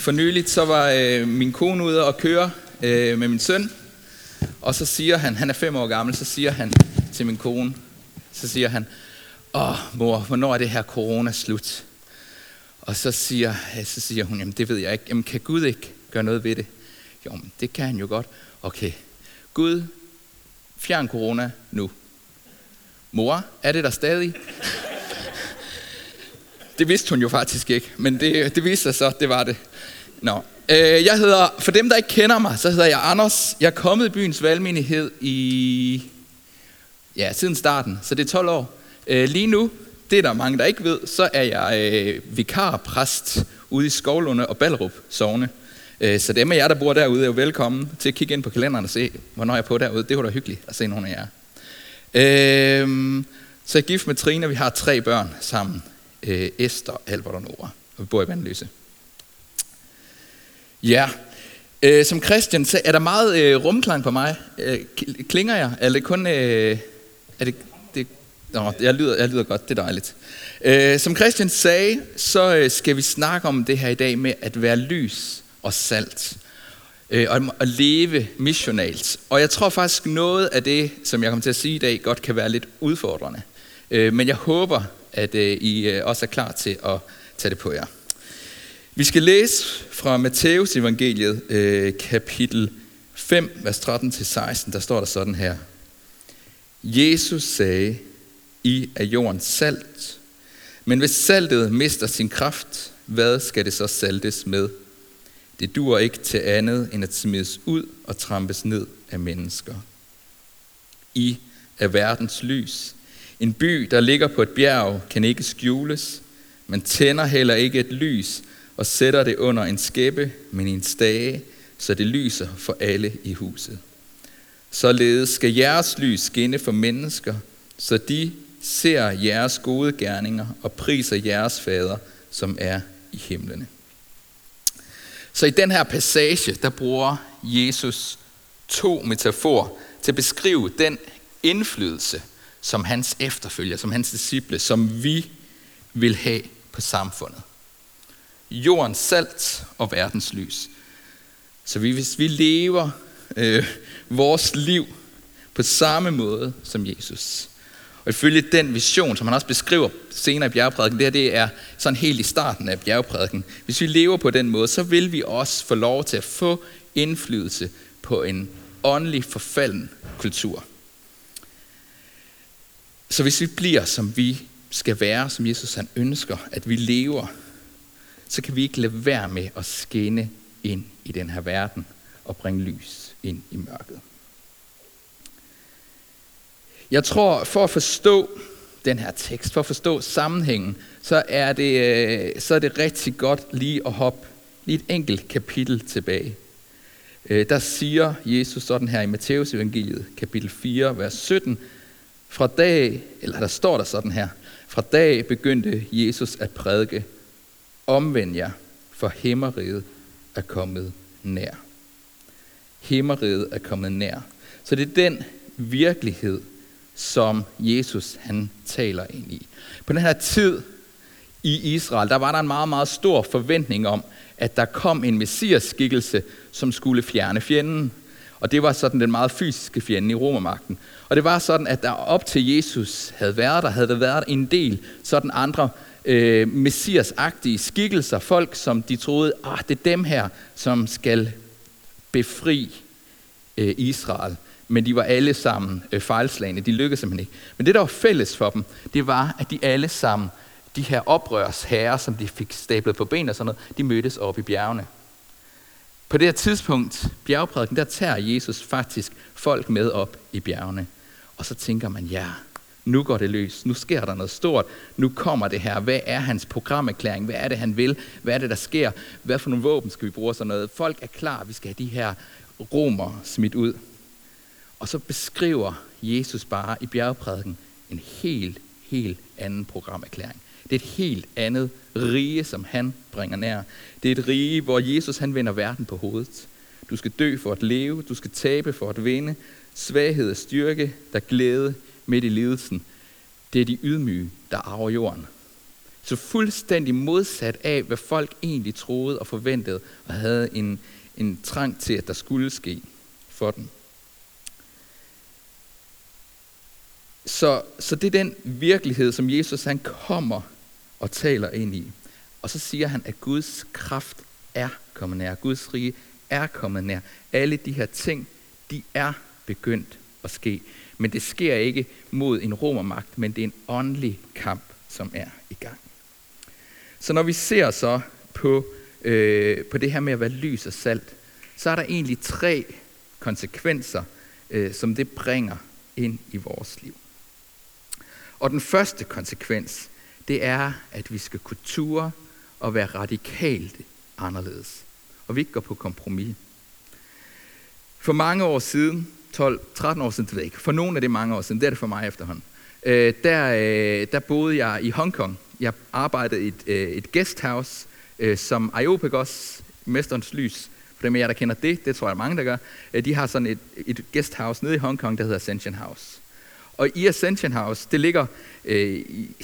For nyligt så var øh, min kone ude og køre øh, med min søn, og så siger han, han er fem år gammel, så siger han til min kone, så siger han, åh mor, hvornår er det her corona slut? Og så siger, øh, så siger hun, jamen det ved jeg ikke, jamen kan Gud ikke gøre noget ved det? Jo, men det kan han jo godt. Okay, Gud, fjern corona nu. Mor, er det der stadig? Det vidste hun jo faktisk ikke, men det, det viste sig så, det var det. Nå. Øh, jeg hedder, for dem der ikke kender mig, så hedder jeg Anders. Jeg er kommet i byens valgmenighed i, ja, siden starten, så det er 12 år. Øh, lige nu, det er der mange, der ikke ved, så er jeg øh, vikarpræst ude i Skovlunde og Ballerup Sovne. Øh, så dem af jer, der bor derude, er jo velkommen til at kigge ind på kalenderen og se, hvornår jeg er på derude. Det var da hyggeligt at se nogle af jer. Øh, så jeg er gift med Trine, og vi har tre børn sammen. Øh, Esther, Albert og Nora. Og vi bor i Vandløse. Ja, øh, som Christian så er der meget øh, rumklang på mig. Øh, klinger jeg? Er det kun... Øh, er det, det, nå, jeg lyder, jeg lyder godt, det er dejligt. Øh, som Christian sagde, så øh, skal vi snakke om det her i dag med at være lys og salt. Øh, og at leve missionalt. Og jeg tror faktisk noget af det, som jeg kommer til at sige i dag, godt kan være lidt udfordrende. Øh, men jeg håber, at øh, I øh, også er klar til at tage det på jer. Vi skal læse fra Matteus evangeliet, øh, kapitel 5, vers 13-16. Der står der sådan her. Jesus sagde, I er jordens salt. Men hvis saltet mister sin kraft, hvad skal det så saltes med? Det dur ikke til andet end at smides ud og trampes ned af mennesker. I er verdens lys. En by, der ligger på et bjerg, kan ikke skjules. Man tænder heller ikke et lys og sætter det under en skæppe, men i en stage, så det lyser for alle i huset. Således skal jeres lys skinne for mennesker, så de ser jeres gode gerninger og priser jeres fader, som er i himlene. Så i den her passage, der bruger Jesus to metaforer til at beskrive den indflydelse, som hans efterfølger, som hans disciple, som vi vil have på samfundet. Jordens salt og verdens lys. Så vi, hvis vi lever øh, vores liv på samme måde som Jesus, og ifølge den vision, som han også beskriver senere i bjergprædiken, det her det er sådan helt i starten af bjergprædiken. Hvis vi lever på den måde, så vil vi også få lov til at få indflydelse på en åndelig forfalden kultur. Så hvis vi bliver, som vi skal være, som Jesus han ønsker, at vi lever, så kan vi ikke lade være med at skinne ind i den her verden og bringe lys ind i mørket. Jeg tror, for at forstå den her tekst, for at forstå sammenhængen, så er det, øh, så er det rigtig godt lige at hoppe lige et enkelt kapitel tilbage. Øh, der siger Jesus sådan her i Matteus evangeliet, kapitel 4, vers 17, fra dag, eller der står der sådan her, fra dag begyndte Jesus at prædike, omvend jer, for himmeriget er kommet nær. Himmeriget er kommet nær. Så det er den virkelighed, som Jesus han taler ind i. På den her tid i Israel, der var der en meget, meget stor forventning om, at der kom en messiaskikkelse, som skulle fjerne fjenden. Og det var sådan den meget fysiske fjende i romermagten. Og det var sådan, at der op til Jesus havde været der, havde der været en del sådan andre øh, messiasagtige skikkelser, folk som de troede, ah, det er dem her, som skal befri øh, Israel men de var alle sammen øh, fejlslagende. De lykkedes simpelthen ikke. Men det, der var fælles for dem, det var, at de alle sammen, de her oprørsherrer, som de fik stablet på ben og sådan noget, de mødtes op i bjergene. På det her tidspunkt, bjergprædiken, der tager Jesus faktisk folk med op i bjergene. Og så tænker man, ja, nu går det løs, nu sker der noget stort, nu kommer det her, hvad er hans programerklæring, hvad er det, han vil, hvad er det, der sker, hvad for nogle våben skal vi bruge sådan noget. Folk er klar, vi skal have de her romer smidt ud. Og så beskriver Jesus bare i bjergprædiken en helt, helt anden programerklæring. Det er et helt andet rige, som han bringer nær. Det er et rige, hvor Jesus han vender verden på hovedet. Du skal dø for at leve, du skal tabe for at vinde. Svaghed og styrke, der glæde midt i lidelsen. Det er de ydmyge, der arver jorden. Så fuldstændig modsat af, hvad folk egentlig troede og forventede, og havde en, en trang til, at der skulle ske for dem. Så, så det er den virkelighed, som Jesus han kommer og taler ind i. Og så siger han, at Guds kraft er kommet nær. Guds rige er kommet nær. Alle de her ting, de er begyndt at ske. Men det sker ikke mod en romermagt, men det er en åndelig kamp, som er i gang. Så når vi ser så på, øh, på det her med at være lys og salt, så er der egentlig tre konsekvenser, øh, som det bringer ind i vores liv. Og den første konsekvens, det er, at vi skal kunne ture og være radikalt anderledes. Og vi ikke går på kompromis. For mange år siden, 12-13 år siden, det ved jeg ikke, for nogle af det mange år siden, det er det for mig efterhånden, øh, der, øh, der boede jeg i Hongkong. Jeg arbejdede i et, øh, et guesthouse øh, som Iopagos, Mesterens Lys. For dem af jer, der kender det, det tror jeg mange, der gør. Øh, de har sådan et, et guesthouse nede i Hongkong, der hedder Ascension House. Og i Ascension House, det ligger, øh, i,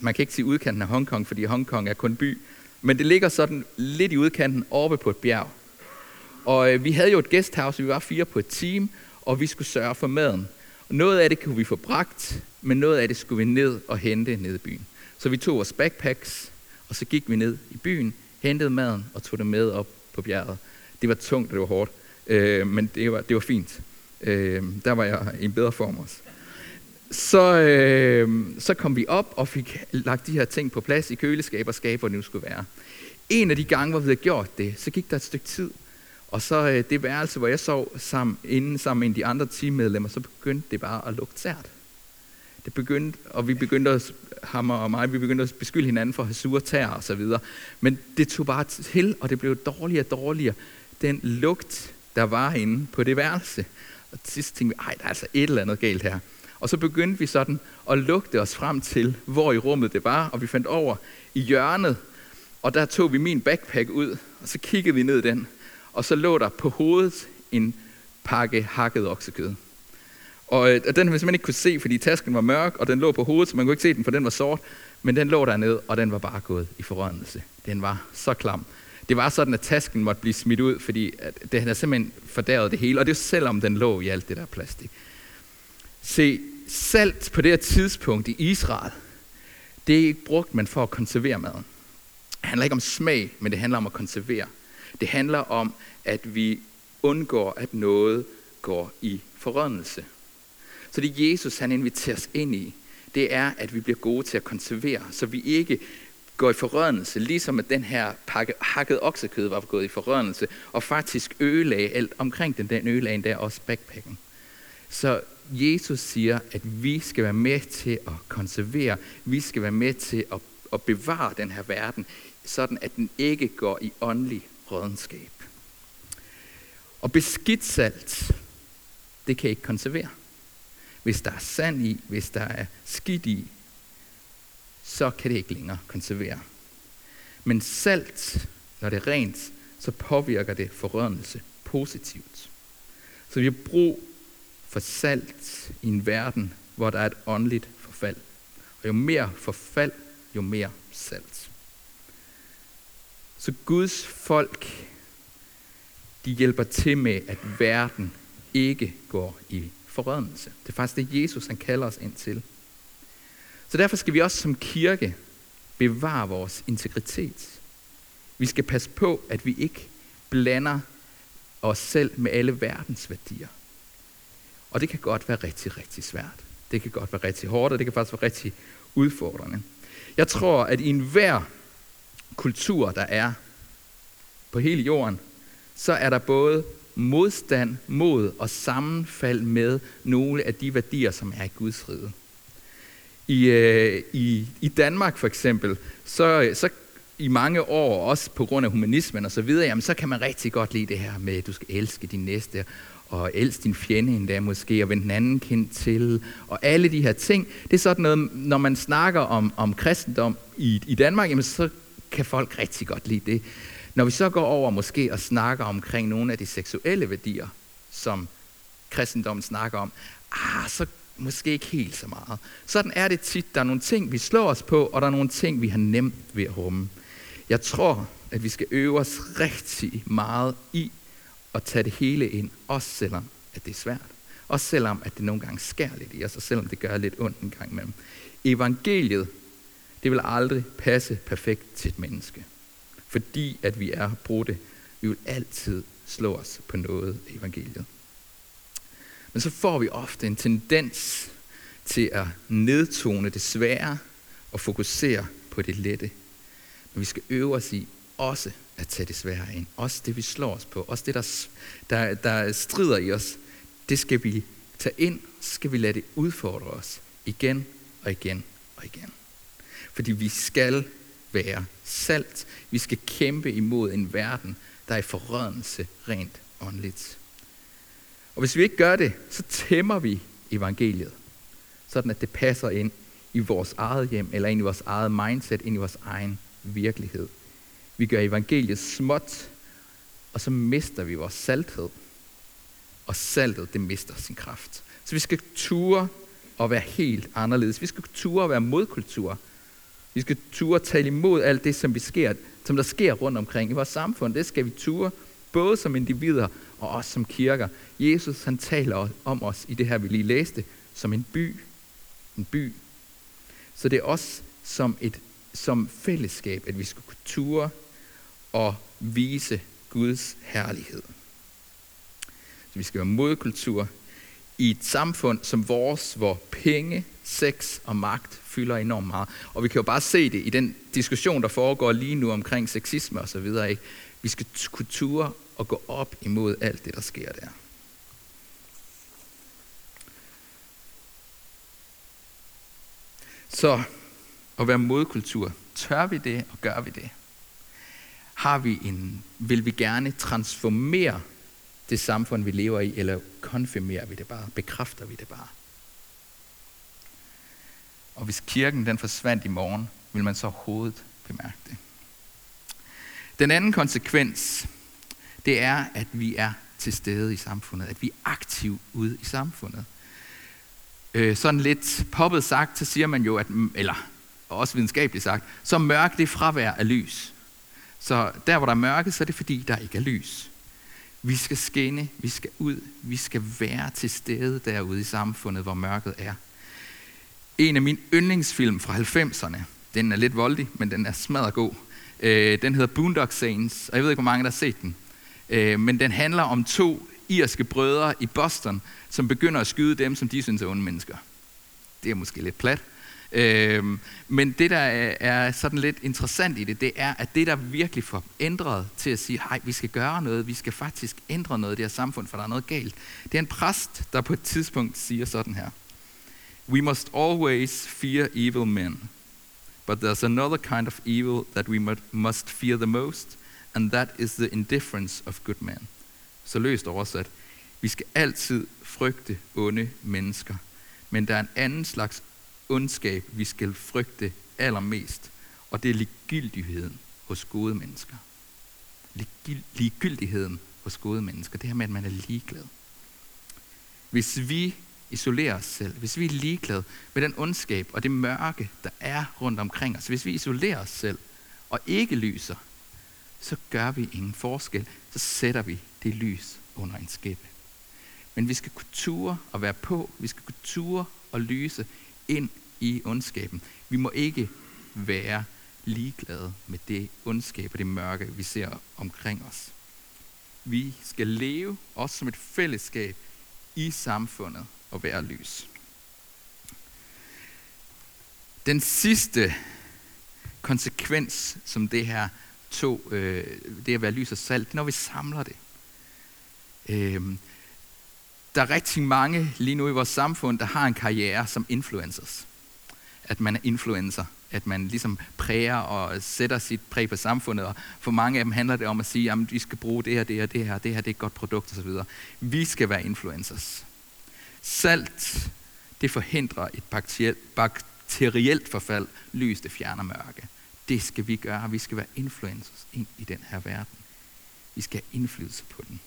man kan ikke sige udkanten af Hongkong, fordi Hongkong er kun by, men det ligger sådan lidt i udkanten oppe på et bjerg. Og øh, vi havde jo et guesthouse, vi var fire på et team, og vi skulle sørge for maden. Og noget af det kunne vi få bragt, men noget af det skulle vi ned og hente ned i byen. Så vi tog vores backpacks, og så gik vi ned i byen, hentede maden og tog det med op på bjerget. Det var tungt, og det var hårdt, øh, men det var, det var fint. Øh, der var jeg i en bedre form også så, øh, så kom vi op og fik lagt de her ting på plads i køleskab og skab, hvor det nu skulle være. En af de gange, hvor vi havde gjort det, så gik der et stykke tid, og så øh, det værelse, hvor jeg sov sammen, inden sammen med de andre teammedlemmer, så begyndte det bare at lugte sært. Det begyndte, og vi begyndte at, ham og mig, vi begyndte at beskylde hinanden for at have sure tær og så videre. Men det tog bare til, og det blev dårligere og dårligere. Den lugt, der var inde på det værelse. Og til sidst tænkte vi, ej, der er altså et eller andet galt her. Og så begyndte vi sådan at lugte os frem til, hvor i rummet det var, og vi fandt over i hjørnet, og der tog vi min backpack ud, og så kiggede vi ned i den, og så lå der på hovedet en pakke hakket oksekød. Og, øh, og den havde man simpelthen ikke kunne se, fordi tasken var mørk, og den lå på hovedet, så man kunne ikke se den, for den var sort. Men den lå dernede, og den var bare gået i forrådnelse. Den var så klam. Det var sådan, at tasken måtte blive smidt ud, fordi at det havde simpelthen fordærvet det hele, og det er selvom den lå i alt det der plastik. Se, salt på det her tidspunkt i Israel, det er ikke brugt man for at konservere maden. Det handler ikke om smag, men det handler om at konservere. Det handler om, at vi undgår, at noget går i forrådnelse. Så det Jesus han inviterer os ind i, det er, at vi bliver gode til at konservere, så vi ikke går i forrådnelse, ligesom at den her pakke, hakket oksekød var gået i forrådnelse, og faktisk ødelagde alt omkring den, den ødelagde der også backpacken. Så Jesus siger, at vi skal være med til at konservere, vi skal være med til at, at bevare den her verden, sådan at den ikke går i åndelig rådenskab. Og beskidt salt, det kan ikke konservere. Hvis der er sand i, hvis der er skidt i, så kan det ikke længere konservere. Men salt, når det er rent, så påvirker det forrådnelse positivt. Så vi har brug for salt i en verden, hvor der er et åndeligt forfald. Og jo mere forfald, jo mere salt. Så Guds folk, de hjælper til med, at verden ikke går i forrådnelse. Det er faktisk det, Jesus han kalder os ind til. Så derfor skal vi også som kirke bevare vores integritet. Vi skal passe på, at vi ikke blander os selv med alle verdens værdier. Og det kan godt være rigtig, rigtig svært. Det kan godt være rigtig hårdt, og det kan faktisk være rigtig udfordrende. Jeg tror, at i enhver kultur, der er på hele jorden, så er der både modstand mod og sammenfald med nogle af de værdier, som er i Guds rige. I, øh, i, I Danmark for eksempel, så, så i mange år, også på grund af humanismen og så videre, jamen, så kan man rigtig godt lide det her med, at du skal elske din næste, og elsk din fjende endda måske, og vend den anden kind til, og alle de her ting. Det er sådan noget, når man snakker om, om kristendom i, i Danmark, jamen så kan folk rigtig godt lide det. Når vi så går over måske og snakker omkring nogle af de seksuelle værdier, som kristendommen snakker om, ah, så måske ikke helt så meget. Sådan er det tit. Der er nogle ting, vi slår os på, og der er nogle ting, vi har nemt ved at rumme. Jeg tror, at vi skal øve os rigtig meget i at tage det hele ind, også selvom at det er svært. Også selvom at det nogle gange skærer lidt i os, og selvom det gør lidt ondt en gang imellem. Evangeliet, det vil aldrig passe perfekt til et menneske. Fordi at vi er brudte. Vi vil altid slå os på noget evangeliet. Men så får vi ofte en tendens til at nedtone det svære og fokusere på det lette. Men vi skal øve os i også at tage det svære ind. Også det, vi slår os på. Også det, der, der, der strider i os. Det skal vi tage ind. Skal vi lade det udfordre os igen og igen og igen. Fordi vi skal være salt. Vi skal kæmpe imod en verden, der er i forrådnelse rent åndeligt. Og hvis vi ikke gør det, så tæmmer vi evangeliet, sådan at det passer ind i vores eget hjem, eller ind i vores eget mindset, ind i vores egen virkelighed. Vi gør evangeliet småt, og så mister vi vores salthed. Og saltet, det mister sin kraft. Så vi skal ture og være helt anderledes. Vi skal ture og være modkultur. Vi skal ture og tale imod alt det, som, vi sker, som der sker rundt omkring i vores samfund. Det skal vi ture, både som individer og også som kirker. Jesus han taler om os i det her, vi lige læste, som en by. En by. Så det er os som et som fællesskab, at vi skal kunne ture og vise Guds herlighed. Så vi skal være modkultur i et samfund som vores, hvor penge, sex og magt fylder enormt meget. Og vi kan jo bare se det i den diskussion, der foregår lige nu omkring sexisme og så videre. Ikke? Vi skal kunne ture og gå op imod alt det, der sker der. Så at være modkultur, tør vi det, og gør vi det? Har vi en, vil vi gerne transformere det samfund, vi lever i, eller konfirmerer vi det bare, bekræfter vi det bare? Og hvis kirken den forsvandt i morgen, vil man så overhovedet bemærke det. Den anden konsekvens, det er, at vi er til stede i samfundet, at vi er aktive ude i samfundet. Øh, sådan lidt poppet sagt, så siger man jo, at, eller også videnskabeligt sagt, så mørke det er fravær af lys. Så der, hvor der er mørke, så er det fordi, der ikke er lys. Vi skal skinne, vi skal ud, vi skal være til stede derude i samfundet, hvor mørket er. En af mine yndlingsfilm fra 90'erne, den er lidt voldelig, men den er smadret god. Øh, den hedder Boondock Saints, og jeg ved ikke, hvor mange der har set den. Øh, men den handler om to irske brødre i Boston, som begynder at skyde dem, som de synes er onde mennesker. Det er måske lidt plat. Øh, men det, der er sådan lidt interessant i det, det er, at det, der virkelig får ændret til at sige, hej, vi skal gøre noget, vi skal faktisk ændre noget i det her samfund, for der er noget galt. Det er en præst, der på et tidspunkt siger sådan her. We must always fear evil men, but there's another kind of evil that we must fear the most, and that is the indifference of good men. Så løst oversat. Vi skal altid frygte onde mennesker, men der er en anden slags ondskab, vi skal frygte allermest, og det er ligegyldigheden hos gode mennesker. Ligegyldigheden hos gode mennesker, det her med, at man er ligeglad. Hvis vi isolerer os selv, hvis vi er ligeglade med den ondskab og det mørke, der er rundt omkring os, hvis vi isolerer os selv og ikke lyser, så gør vi ingen forskel. Så sætter vi det lys under en skæppe. Men vi skal kunne ture og være på. Vi skal kunne ture og lyse ind i ondskaben. Vi må ikke være ligeglade med det ondskab og det mørke, vi ser omkring os. Vi skal leve også som et fællesskab i samfundet og være lys. Den sidste konsekvens, som det her to, øh, det at være lys og salt, det når vi samler det. Øh, der er rigtig mange lige nu i vores samfund, der har en karriere som influencers. At man er influencer. At man ligesom præger og sætter sit præg på samfundet. Og for mange af dem handler det om at sige, at vi skal bruge det her, det her, det her, det her, det er et godt produkt osv. Vi skal være influencers. Salt, det forhindrer et bakterielt forfald. Lys, det fjerner mørke. Det skal vi gøre. Vi skal være influencers ind i den her verden. Vi skal have indflydelse på den.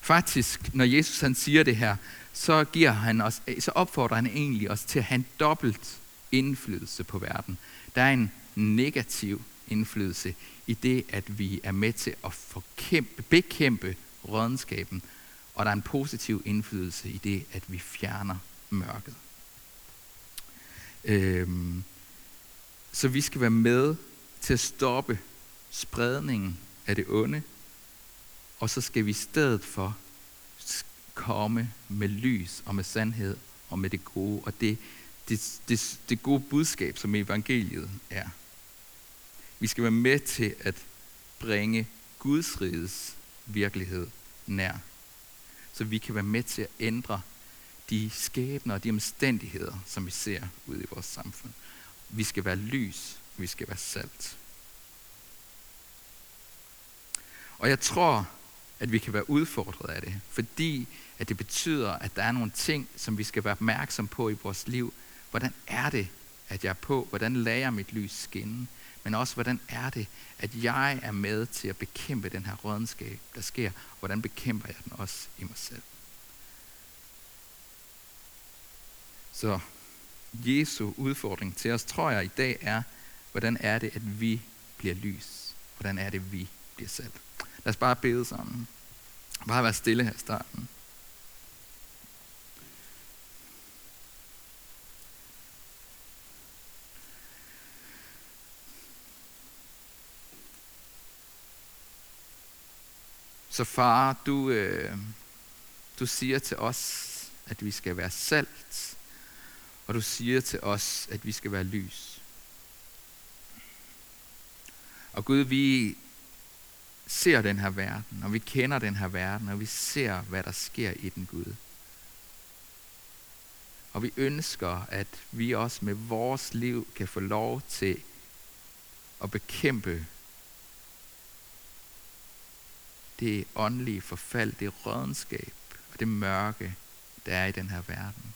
Faktisk, når Jesus han siger det her, så, giver han os, så opfordrer han egentlig os til at have en dobbelt indflydelse på verden. Der er en negativ indflydelse i det, at vi er med til at forkæmpe, bekæmpe rådenskaben, og der er en positiv indflydelse i det, at vi fjerner mørket. Øhm, så vi skal være med til at stoppe spredningen af det onde, og så skal vi i stedet for komme med lys og med sandhed og med det gode, og det, det, det, det gode budskab, som evangeliet er. Vi skal være med til at bringe Guds riges virkelighed nær. Så vi kan være med til at ændre de skæbner og de omstændigheder, som vi ser ude i vores samfund. Vi skal være lys, vi skal være salt. Og jeg tror, at vi kan være udfordret af det, fordi at det betyder, at der er nogle ting, som vi skal være opmærksom på i vores liv. Hvordan er det, at jeg er på? Hvordan lader jeg mit lys skinne? Men også, hvordan er det, at jeg er med til at bekæmpe den her rådenskab, der sker? Hvordan bekæmper jeg den også i mig selv? Så Jesu udfordring til os, tror jeg i dag er, hvordan er det, at vi bliver lys? Hvordan er det, vi bliver salt? Lad os bare bede sammen. Bare være stille her i starten. Så far, du, øh, du siger til os, at vi skal være salt, og du siger til os, at vi skal være lys. Og Gud, vi ser den her verden, og vi kender den her verden, og vi ser, hvad der sker i den Gud. Og vi ønsker, at vi også med vores liv kan få lov til at bekæmpe det åndelige forfald, det rådenskab og det mørke, der er i den her verden.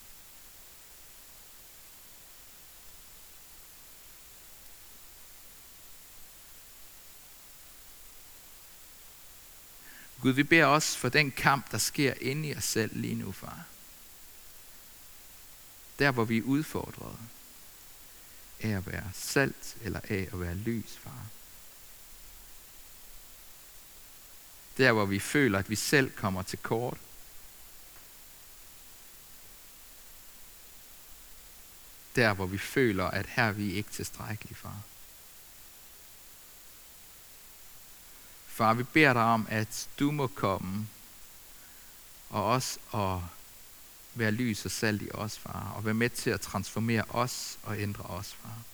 Gud, vi beder også for den kamp, der sker inde i os selv lige nu, far. Der, hvor vi er udfordret af at være salt eller af at være lys, far. Der, hvor vi føler, at vi selv kommer til kort. Der, hvor vi føler, at her er vi ikke tilstrækkelige, far. Far, vi beder dig om, at du må komme, og også at være lys og salt i os, far, og være med til at transformere os og ændre os, far.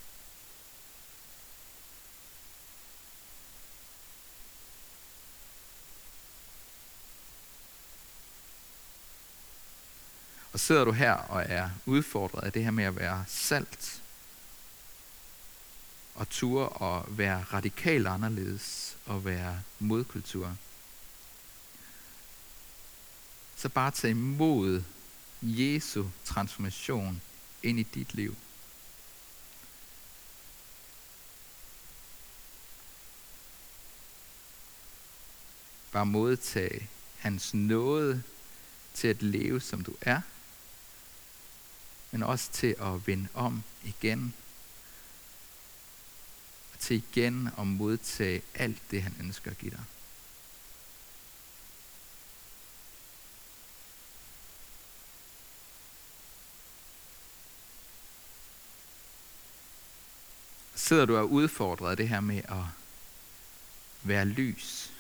Sidder du her og er udfordret af det her med at være salt, og ture og være radikalt anderledes og være modkultur, så bare tag imod Jesu transformation ind i dit liv. Bare modtage hans nåde til at leve, som du er, men også til at vende om igen til igen at modtage alt det, han ønsker at give dig. Sidder du og udfordret det her med at være lys?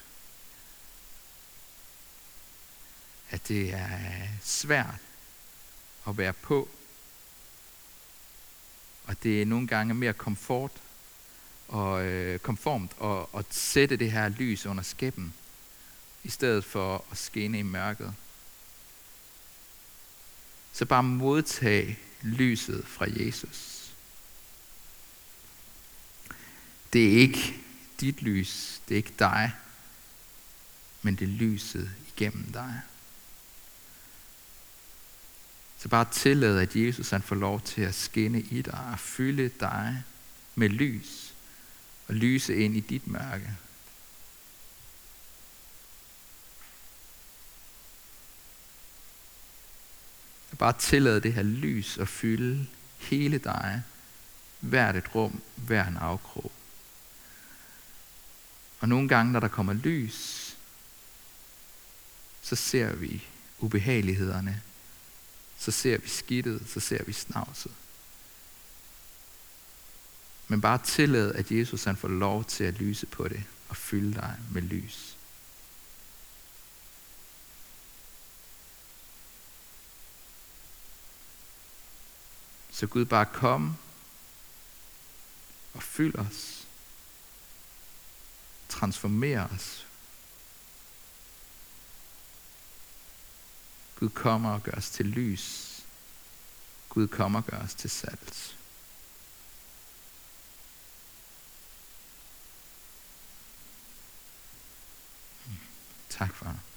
At det er svært at være på, og det er nogle gange mere komfort og øh, konformt at, at sætte det her lys under skæppen, i stedet for at skinne i mørket. Så bare modtag lyset fra Jesus. Det er ikke dit lys, det er ikke dig, men det er lyset igennem dig. Så bare tillad, at Jesus han får lov til at skinne i dig og fylde dig med lys og lyse ind i dit mørke. bare tillad det her lys at fylde hele dig, hvert et rum, hver en afkrog. Og nogle gange, når der kommer lys, så ser vi ubehagelighederne, så ser vi skidtet, så ser vi snavset. Men bare tillad, at Jesus han får lov til at lyse på det og fylde dig med lys. Så Gud bare kom og fyld os. Transformer os. Gud kommer og gør os til lys. Gud kommer og gør os til salt. Tak, far.